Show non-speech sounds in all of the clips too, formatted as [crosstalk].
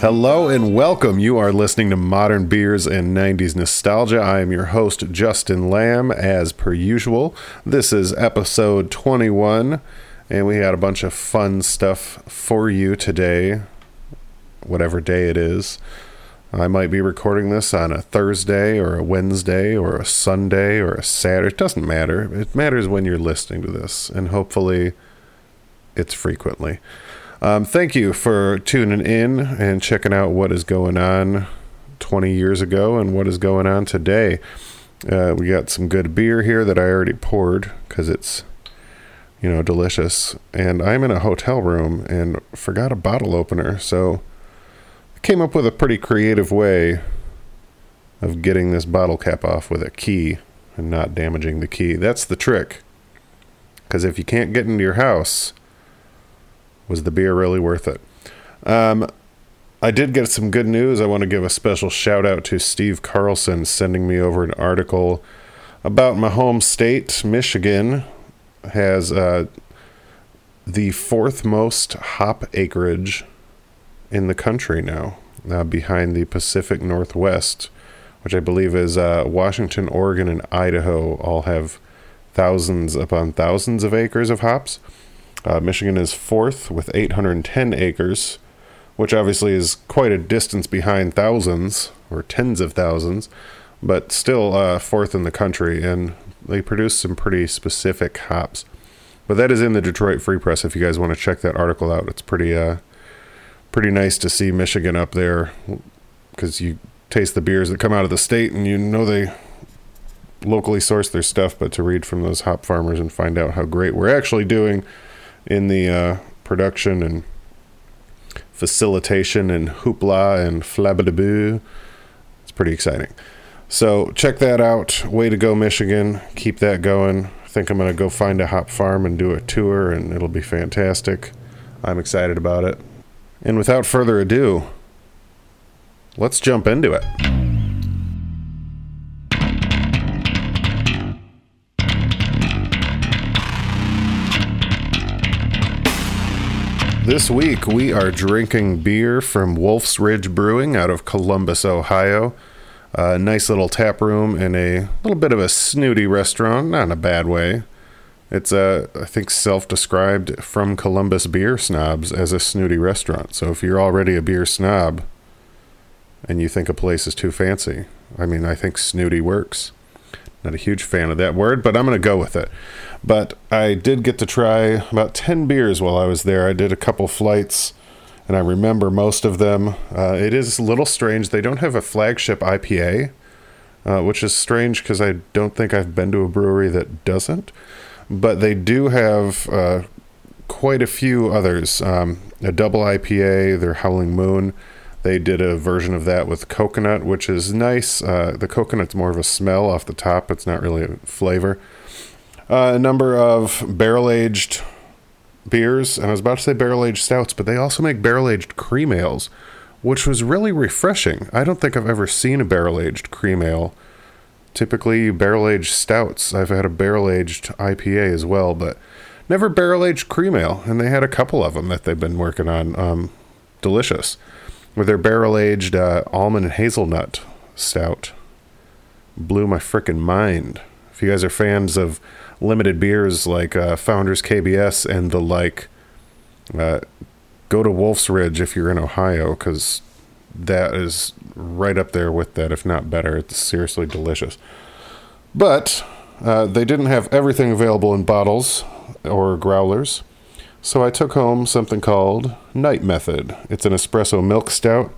Hello and welcome. You are listening to Modern Beers and 90s Nostalgia. I am your host, Justin Lamb, as per usual. This is episode 21, and we had a bunch of fun stuff for you today, whatever day it is. I might be recording this on a Thursday or a Wednesday or a Sunday or a Saturday. It doesn't matter. It matters when you're listening to this, and hopefully it's frequently. Um, thank you for tuning in and checking out what is going on 20 years ago and what is going on today. Uh, we got some good beer here that I already poured because it's, you know, delicious. And I'm in a hotel room and forgot a bottle opener. So I came up with a pretty creative way of getting this bottle cap off with a key and not damaging the key. That's the trick. Because if you can't get into your house, was the beer really worth it? Um, I did get some good news. I want to give a special shout out to Steve Carlson sending me over an article about my home state, Michigan, has uh, the fourth most hop acreage in the country now, uh, behind the Pacific Northwest, which I believe is uh, Washington, Oregon, and Idaho all have thousands upon thousands of acres of hops. Uh, Michigan is fourth with 810 acres, which obviously is quite a distance behind thousands or tens of thousands, but still uh, fourth in the country. And they produce some pretty specific hops. But that is in the Detroit Free Press. If you guys want to check that article out, it's pretty uh, pretty nice to see Michigan up there because you taste the beers that come out of the state and you know they locally source their stuff. But to read from those hop farmers and find out how great we're actually doing in the uh, production and facilitation and hoopla and flabadaboo. It's pretty exciting. So check that out. Way to go, Michigan. Keep that going. I think I'm going to go find a hop farm and do a tour, and it'll be fantastic. I'm excited about it. And without further ado, let's jump into it. This week we are drinking beer from Wolf's Ridge Brewing out of Columbus, Ohio. A nice little tap room in a little bit of a snooty restaurant, not in a bad way. It's a, I think, self-described from Columbus beer snobs as a snooty restaurant. So if you're already a beer snob and you think a place is too fancy, I mean, I think snooty works. Not a huge fan of that word, but I'm going to go with it. But I did get to try about 10 beers while I was there. I did a couple flights and I remember most of them. Uh, it is a little strange. They don't have a flagship IPA, uh, which is strange because I don't think I've been to a brewery that doesn't. But they do have uh, quite a few others. Um, a double IPA, their Howling Moon. They did a version of that with coconut, which is nice. Uh, the coconut's more of a smell off the top, it's not really a flavor. Uh, a number of barrel aged beers, and I was about to say barrel aged stouts, but they also make barrel aged cream ales, which was really refreshing. I don't think I've ever seen a barrel aged cream ale. Typically, barrel aged stouts. I've had a barrel aged IPA as well, but never barrel aged cream ale, and they had a couple of them that they've been working on. Um, delicious with their barrel aged uh, almond and hazelnut stout. Blew my frickin' mind. If you guys are fans of limited beers like uh, Founders KBS and the like, uh, go to Wolf's Ridge if you're in Ohio because that is right up there with that, if not better. It's seriously delicious. But uh, they didn't have everything available in bottles or growlers. So I took home something called Night Method. It's an espresso milk stout.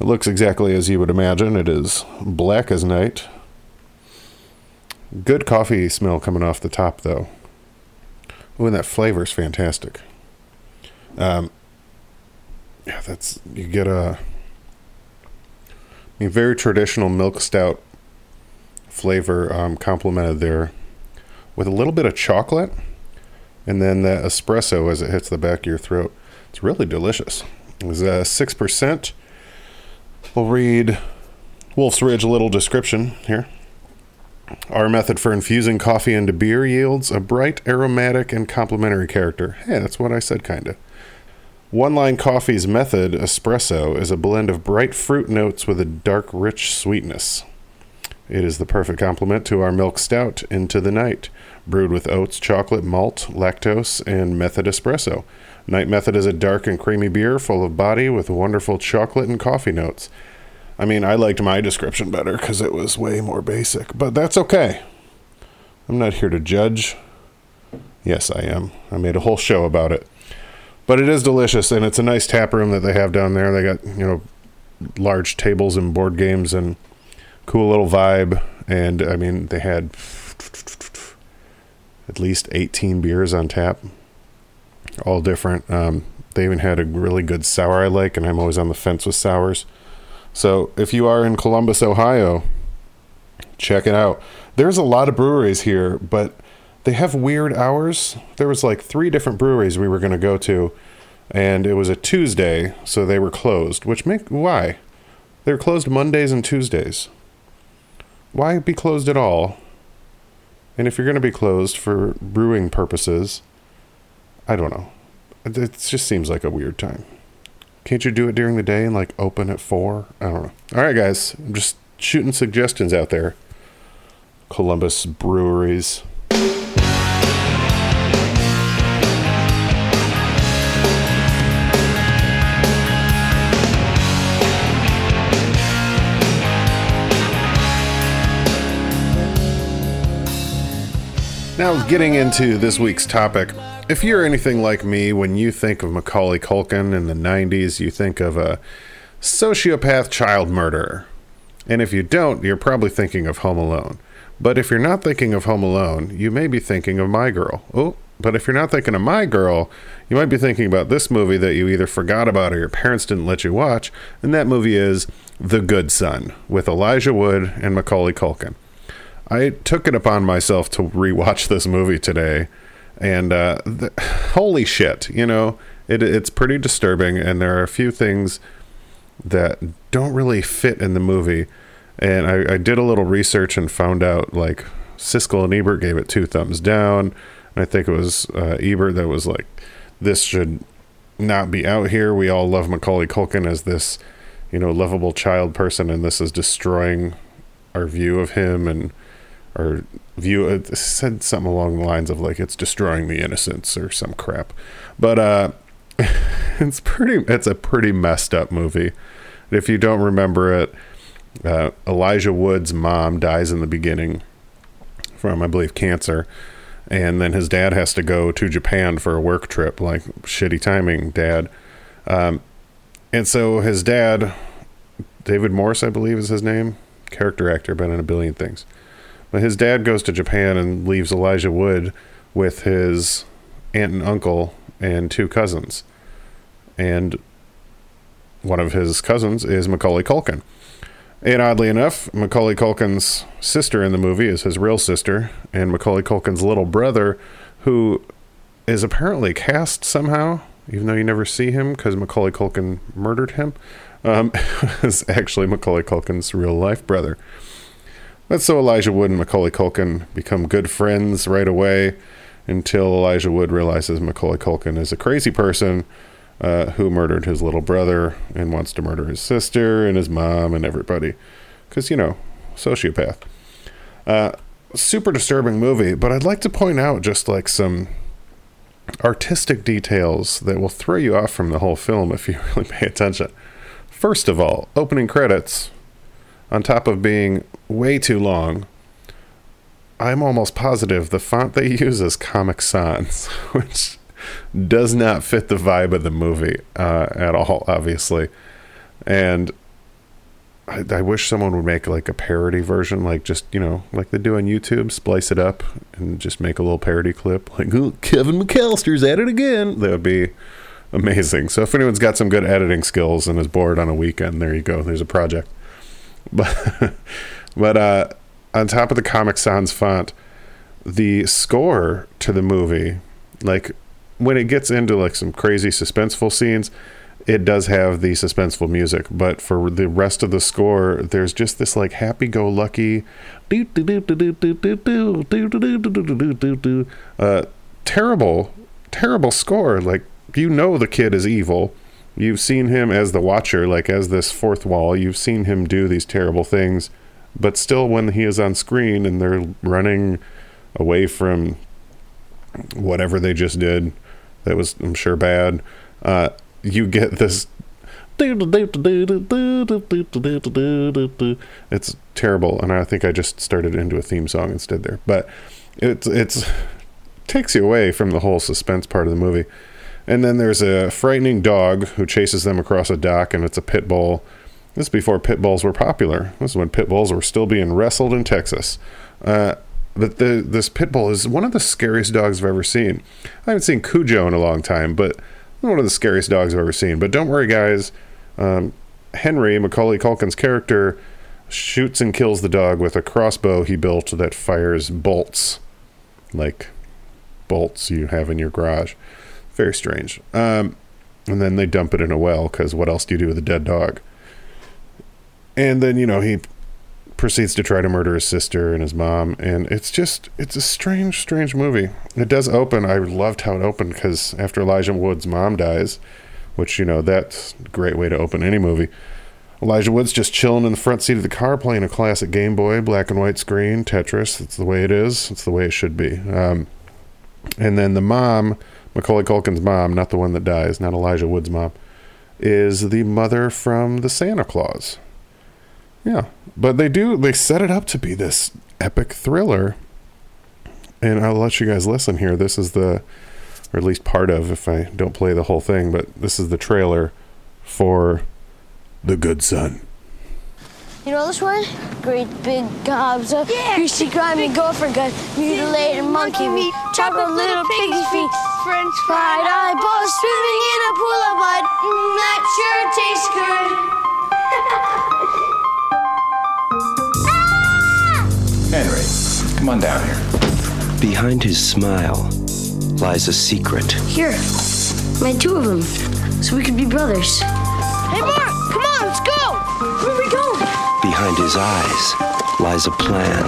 It looks exactly as you would imagine. It is black as night. Good coffee smell coming off the top, though. Ooh, and that flavor is fantastic. Um, yeah, that's you get a, mean, very traditional milk stout flavor um, complemented there with a little bit of chocolate and then the espresso as it hits the back of your throat. It's really delicious. It was uh, 6%. We'll read Wolf's Ridge a little description here. Our method for infusing coffee into beer yields a bright, aromatic, and complementary character. Hey, that's what I said, kinda. One Line Coffee's method, espresso, is a blend of bright fruit notes with a dark, rich sweetness. It is the perfect complement to our milk stout, Into the Night, brewed with oats, chocolate, malt, lactose, and method espresso. Night Method is a dark and creamy beer full of body with wonderful chocolate and coffee notes. I mean, I liked my description better because it was way more basic, but that's okay. I'm not here to judge. Yes, I am. I made a whole show about it. But it is delicious, and it's a nice tap room that they have down there. They got, you know, large tables and board games and cool little vibe. And I mean, they had at least 18 beers on tap, all different. Um, they even had a really good sour I like, and I'm always on the fence with sours. So if you are in Columbus, Ohio, check it out. There's a lot of breweries here, but they have weird hours. There was like three different breweries we were going to go to, and it was a Tuesday, so they were closed. Which make why? They're closed Mondays and Tuesdays. Why be closed at all? And if you're going to be closed for brewing purposes, I don't know. It just seems like a weird time. Can't you do it during the day and like open at four? I don't know. All right, guys, I'm just shooting suggestions out there. Columbus breweries. Now, getting into this week's topic, if you're anything like me, when you think of Macaulay Culkin in the 90s, you think of a sociopath child murderer. And if you don't, you're probably thinking of Home Alone. But if you're not thinking of Home Alone, you may be thinking of My Girl. Oh, but if you're not thinking of My Girl, you might be thinking about this movie that you either forgot about or your parents didn't let you watch, and that movie is The Good Son with Elijah Wood and Macaulay Culkin. I took it upon myself to rewatch this movie today, and uh, the, holy shit, you know, it, it's pretty disturbing, and there are a few things that don't really fit in the movie. And I, I did a little research and found out like Siskel and Ebert gave it two thumbs down. And I think it was uh, Ebert that was like, this should not be out here. We all love Macaulay Culkin as this, you know, lovable child person, and this is destroying our view of him and our view. It said something along the lines of like it's destroying the innocence or some crap. But uh, [laughs] it's pretty. It's a pretty messed up movie. If you don't remember it, uh, Elijah Wood's mom dies in the beginning from, I believe, cancer. And then his dad has to go to Japan for a work trip. Like, shitty timing, dad. Um, and so his dad, David Morse, I believe is his name, character actor, been in a billion things. His dad goes to Japan and leaves Elijah Wood with his aunt and uncle and two cousins. And one of his cousins is Macaulay Culkin. And oddly enough, Macaulay Culkin's sister in the movie is his real sister, and Macaulay Culkin's little brother, who is apparently cast somehow, even though you never see him because Macaulay Culkin murdered him, um, [laughs] is actually Macaulay Culkin's real life brother. But so Elijah Wood and Macaulay Culkin become good friends right away until Elijah Wood realizes Macaulay Culkin is a crazy person uh, who murdered his little brother and wants to murder his sister and his mom and everybody. Because, you know, sociopath. Uh, super disturbing movie, but I'd like to point out just like some artistic details that will throw you off from the whole film if you [laughs] really pay attention. First of all, opening credits, on top of being way too long, I'm almost positive the font they use is Comic Sans, [laughs] which does not fit the vibe of the movie uh, at all, obviously. And I, I, wish someone would make like a parody version, like just you know, like they do on YouTube, splice it up and just make a little parody clip, [laughs] like Kevin McAllister's at it again. That would be amazing. So if anyone's got some good editing skills and is bored on a weekend, there you go. There's a project. But [laughs] but uh, on top of the Comic Sans font, the score to the movie, like when it gets into like some crazy suspenseful scenes, it does have the suspenseful music, but for the rest of the score, there's just this like happy-go-lucky, do uh, terrible, terrible score. Like you know the kid is evil. You've seen him as the watcher, like as this fourth wall. You've seen him do these terrible things, but still, when he is on screen and they're running away from whatever they just did, that was I'm sure bad. Uh, you get this. It's terrible, and I think I just started into a theme song instead there. But it's it's takes you away from the whole suspense part of the movie. And then there's a frightening dog who chases them across a dock, and it's a pit bull. This is before pit bulls were popular. This is when pit bulls were still being wrestled in Texas. Uh, but the, this pit bull is one of the scariest dogs I've ever seen. I haven't seen Cujo in a long time, but one of the scariest dogs I've ever seen. But don't worry, guys. Um, Henry, Macaulay Culkin's character, shoots and kills the dog with a crossbow he built that fires bolts, like bolts you have in your garage. Very strange. Um, and then they dump it in a well because what else do you do with a dead dog? And then, you know, he proceeds to try to murder his sister and his mom. And it's just, it's a strange, strange movie. It does open. I loved how it opened because after Elijah Wood's mom dies, which, you know, that's a great way to open any movie. Elijah Wood's just chilling in the front seat of the car playing a classic Game Boy, black and white screen, Tetris. That's the way it is. It's the way it should be. Um, and then the mom, Macaulay Culkin's mom, not the one that dies, not Elijah Wood's mom, is the mother from the Santa Clause. Yeah, but they do they set it up to be this epic thriller. And I'll let you guys listen here. This is the or at least part of if I don't play the whole thing, but this is the trailer for The Good Son. You know this one? Great big gobs of yeah, greasy, grimy gopher gut, mutilated monkey meat, chocolate little piggy feet, French fried eyeballs swimming in a pool of blood. Mm, that sure tastes good. [laughs] Henry, come on down here. Behind his smile lies a secret. Here, made two of them, so we could be brothers. Behind his eyes lies a plan.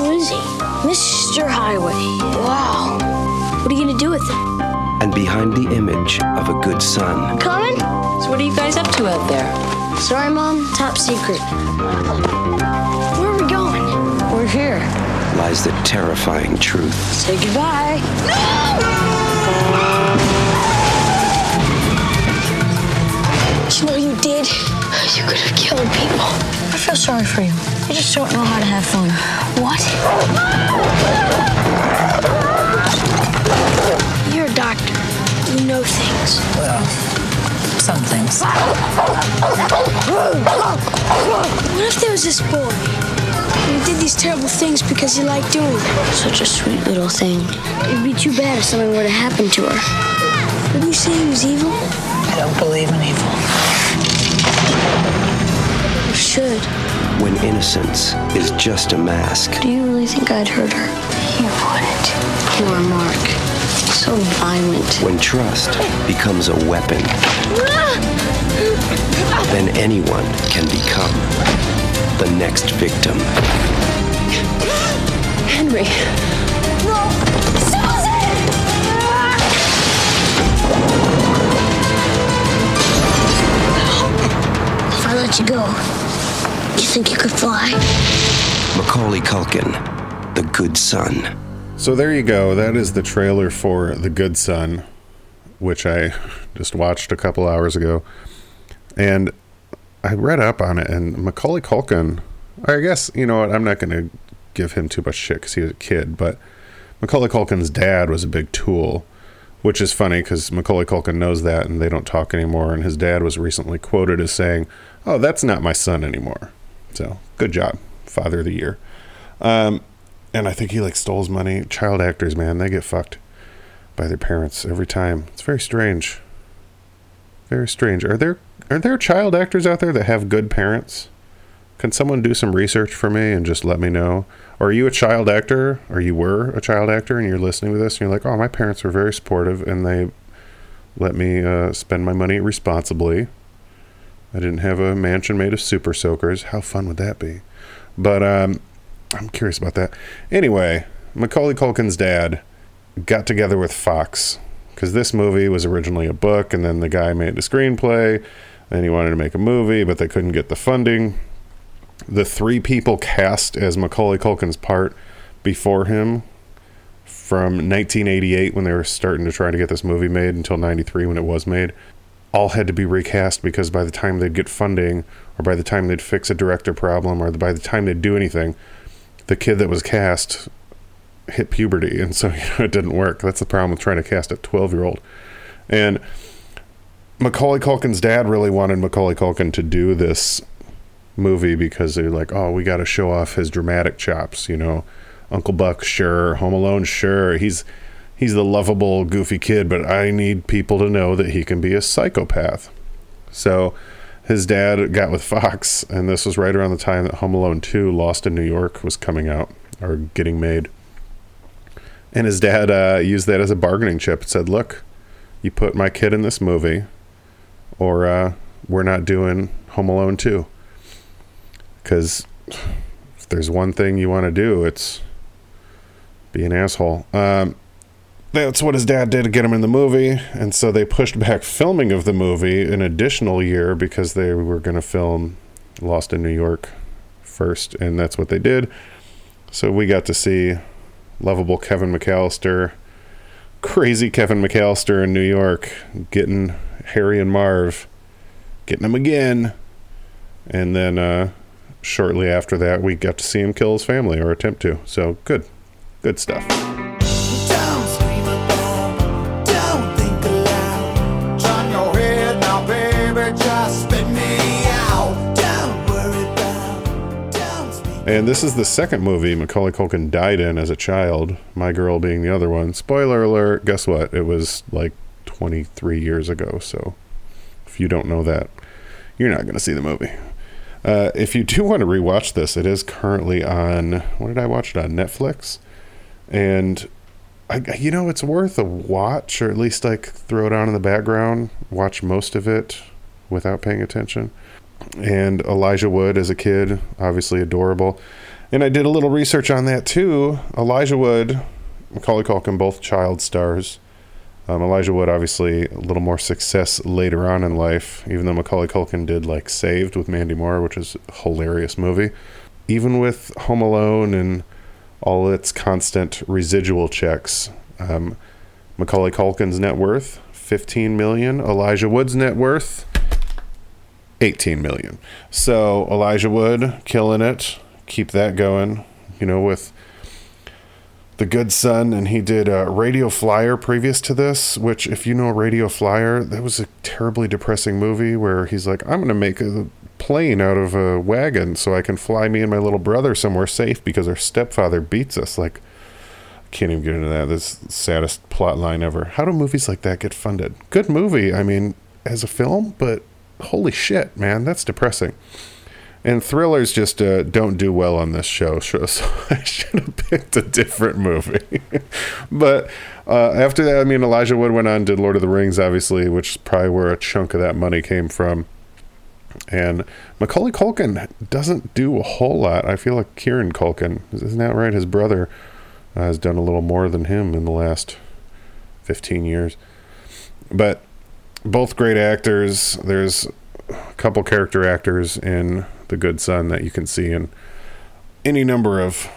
Who is he? Mr. Highway. Wow. What are you gonna do with him? And behind the image of a good son Coming? So what are you guys up to out there? Sorry, Mom. Top secret. Where are we going? We're here. lies the terrifying truth. Say goodbye. No! You know you did? You could have killed people. I feel sorry for you. You just don't know how to have fun. What? You're a doctor. You know things. Well, some things. What if there was this boy? And he did these terrible things because he liked doing them. Such a sweet little thing. It'd be too bad if something were to happen to her. Would you say he was evil? I don't believe in evil. Should. When innocence is just a mask, Do you really think I'd hurt her? You wouldn't. Poor Mark. So violent. when trust becomes a weapon, [laughs] then anyone can become the next victim. Henry. No! Susan! If I let you go, you think you could fly? Macaulay Culkin, the good son. So there you go. That is the trailer for The Good Son, which I just watched a couple hours ago. And I read up on it, and Macaulay Culkin, I guess, you know what, I'm not going to give him too much shit because he was a kid, but Macaulay Culkin's dad was a big tool, which is funny because Macaulay Culkin knows that and they don't talk anymore. And his dad was recently quoted as saying, Oh, that's not my son anymore. So good job, Father of the Year. Um, and I think he like stole his money. Child actors, man, they get fucked by their parents every time. It's very strange. Very strange. Are there are there child actors out there that have good parents? Can someone do some research for me and just let me know? Or are you a child actor, or you were a child actor, and you're listening to this, and you're like, "Oh, my parents were very supportive, and they let me uh, spend my money responsibly. I didn't have a mansion made of super soakers. How fun would that be?" But um, I'm curious about that. Anyway, Macaulay Culkin's dad got together with Fox because this movie was originally a book, and then the guy made a screenplay, and he wanted to make a movie, but they couldn't get the funding. The three people cast as Macaulay Culkin's part before him from 1988 when they were starting to try to get this movie made until 93 when it was made all had to be recast because by the time they'd get funding or by the time they'd fix a director problem or by the time they'd do anything the kid that was cast hit puberty. And so [laughs] you know it didn't work. That's the problem with trying to cast a 12 year old and macaulay culkin's dad really wanted macaulay culkin to do this movie because they're like oh we got to show off his dramatic chops you know. Uncle buck sure. Home alone sure. He's he's the lovable, goofy kid, but I need people to know that he can be a psychopath. So his dad got with Fox, and this was right around the time that Home Alone 2 Lost in New York was coming out or getting made. And his dad uh, used that as a bargaining chip and said, Look, you put my kid in this movie, or uh, we're not doing Home Alone 2. Because if there's one thing you want to do, it's be an asshole. Um, that's what his dad did to get him in the movie, and so they pushed back filming of the movie an additional year because they were going to film Lost in New York first, and that's what they did. So we got to see lovable Kevin McAllister, crazy Kevin McAllister in New York, getting Harry and Marv, getting them again, and then uh, shortly after that, we got to see him kill his family or attempt to. So good, good stuff. And this is the second movie Macaulay Culkin died in as a child, My Girl being the other one. Spoiler alert, guess what? It was like 23 years ago, so if you don't know that, you're not going to see the movie. Uh, if you do want to rewatch this, it is currently on, what did I watch it on? Netflix? And I, you know, it's worth a watch, or at least like throw it on in the background, watch most of it without paying attention. And Elijah Wood as a kid, obviously adorable. And I did a little research on that too. Elijah Wood, Macaulay Culkin, both child stars. Um, Elijah Wood, obviously, a little more success later on in life, even though Macaulay Culkin did like Saved with Mandy Moore, which is a hilarious movie. Even with Home Alone and all its constant residual checks, um, Macaulay Culkin's net worth 15 million. Elijah Wood's net worth 18 million. So Elijah Wood killing it. Keep that going. You know, with the Good Son, and he did uh, Radio Flyer previous to this. Which, if you know Radio Flyer, that was a terribly depressing movie where he's like, "I'm going to make a plane out of a wagon so I can fly me and my little brother somewhere safe because our stepfather beats us." Like, I can't even get into that. This saddest plot line ever. How do movies like that get funded? Good movie. I mean, as a film, but holy shit, man, that's depressing. And thrillers just uh, don't do well on this show, [laughs] so I should have picked a different movie. [laughs] but uh, after that, I mean, Elijah Wood went on did Lord of the Rings, obviously, which is probably where a chunk of that money came from. And Macaulay Culkin doesn't do a whole lot. I feel like Kieran Culkin, isn't that right? His brother uh, has done a little more than him in the last 15 years. But both great actors. There's a couple character actors in The Good Son that you can see in any number of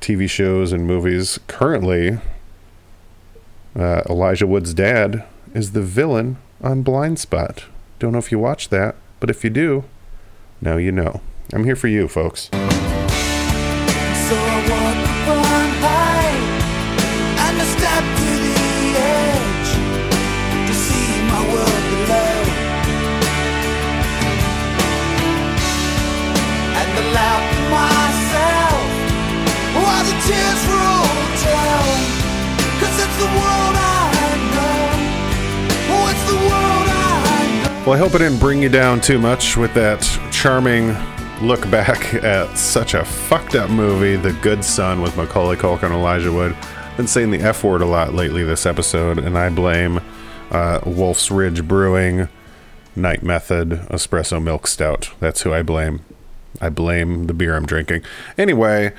TV shows and movies. Currently, uh, Elijah Wood's dad is the villain on Blind Spot. Don't know if you watched that, but if you do, now you know. I'm here for you, folks. Well, I hope I didn't bring you down too much with that charming look back at such a fucked up movie, The Good Son, with Macaulay Culkin and Elijah Wood. I've Been saying the F word a lot lately this episode, and I blame uh, Wolf's Ridge Brewing, Night Method, Espresso Milk Stout. That's who I blame. I blame the beer I'm drinking. Anyway,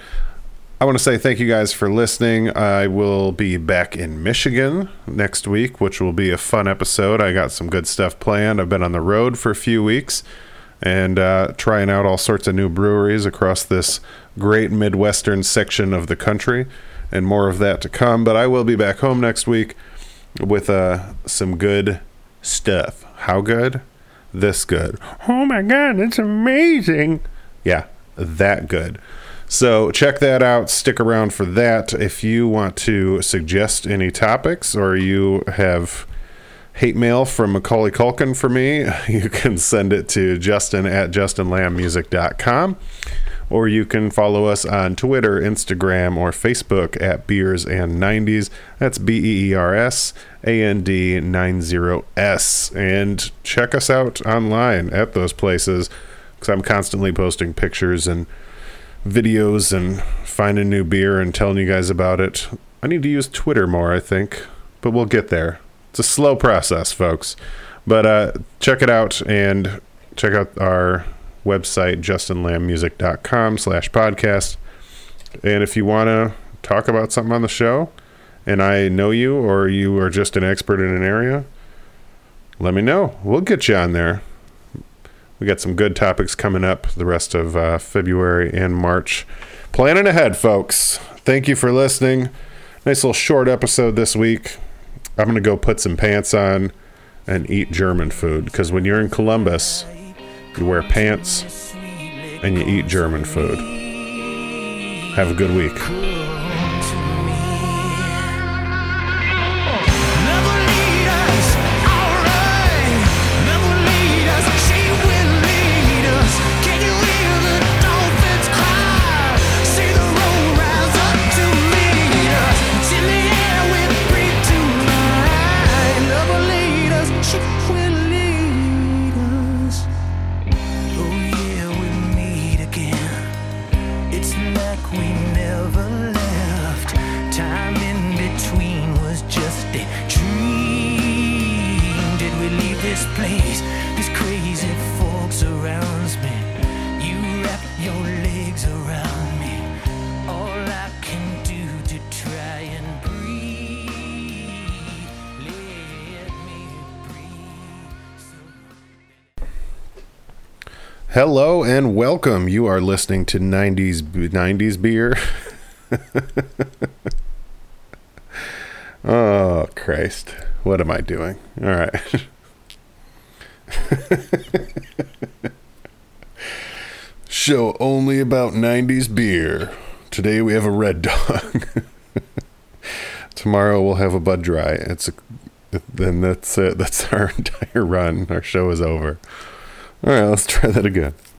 I want to say thank you guys for listening. I will be back in Michigan next week, which will be a fun episode. I got some good stuff planned. I've been on the road for a few weeks and uh, trying out all sorts of new breweries across this great Midwestern section of the country, and more of that to come. But I will be back home next week with uh, some good stuff. How good? This good. Oh my God, it's amazing. Yeah, that good. So check that out. Stick around for that. If you want to suggest any topics or you have hate mail from Macaulay Culkin for me, [laughs] you can send it to justin at justinlambmusic.com or you can follow us on Twitter, Instagram, or Facebook at Beers and 90s. That's B E E R S A N D 90S. And check us out online at those places because I'm constantly posting pictures and videos and finding new beer and telling you guys about it. I need to use Twitter more, I think, but we'll get there. It's a slow process, folks. But uh, check it out and check out our website, justinlambmusic.com slash podcast. And if you want to talk about something on the show and I know you or you are just an expert in an area, let me know. We'll get you on there. We got some good topics coming up the rest of uh, February and March. Planning ahead, folks. Thank you for listening. Nice little short episode this week. I'm going to go put some pants on and eat German food because when you're in Columbus, you wear pants and you eat German food. Have a good week. Legs me. All I can do to try and breathe. Let me. Hello and welcome. You are listening to 90s 90s beer. oh, Christ. What am I doing? All right. [laughs] Show only about 90s beer. Today we have a red dog. [laughs] Tomorrow we'll have a Bud Dry. It's a, then that's it. That's our [laughs] entire run. Our show is over. All right, let's try that again.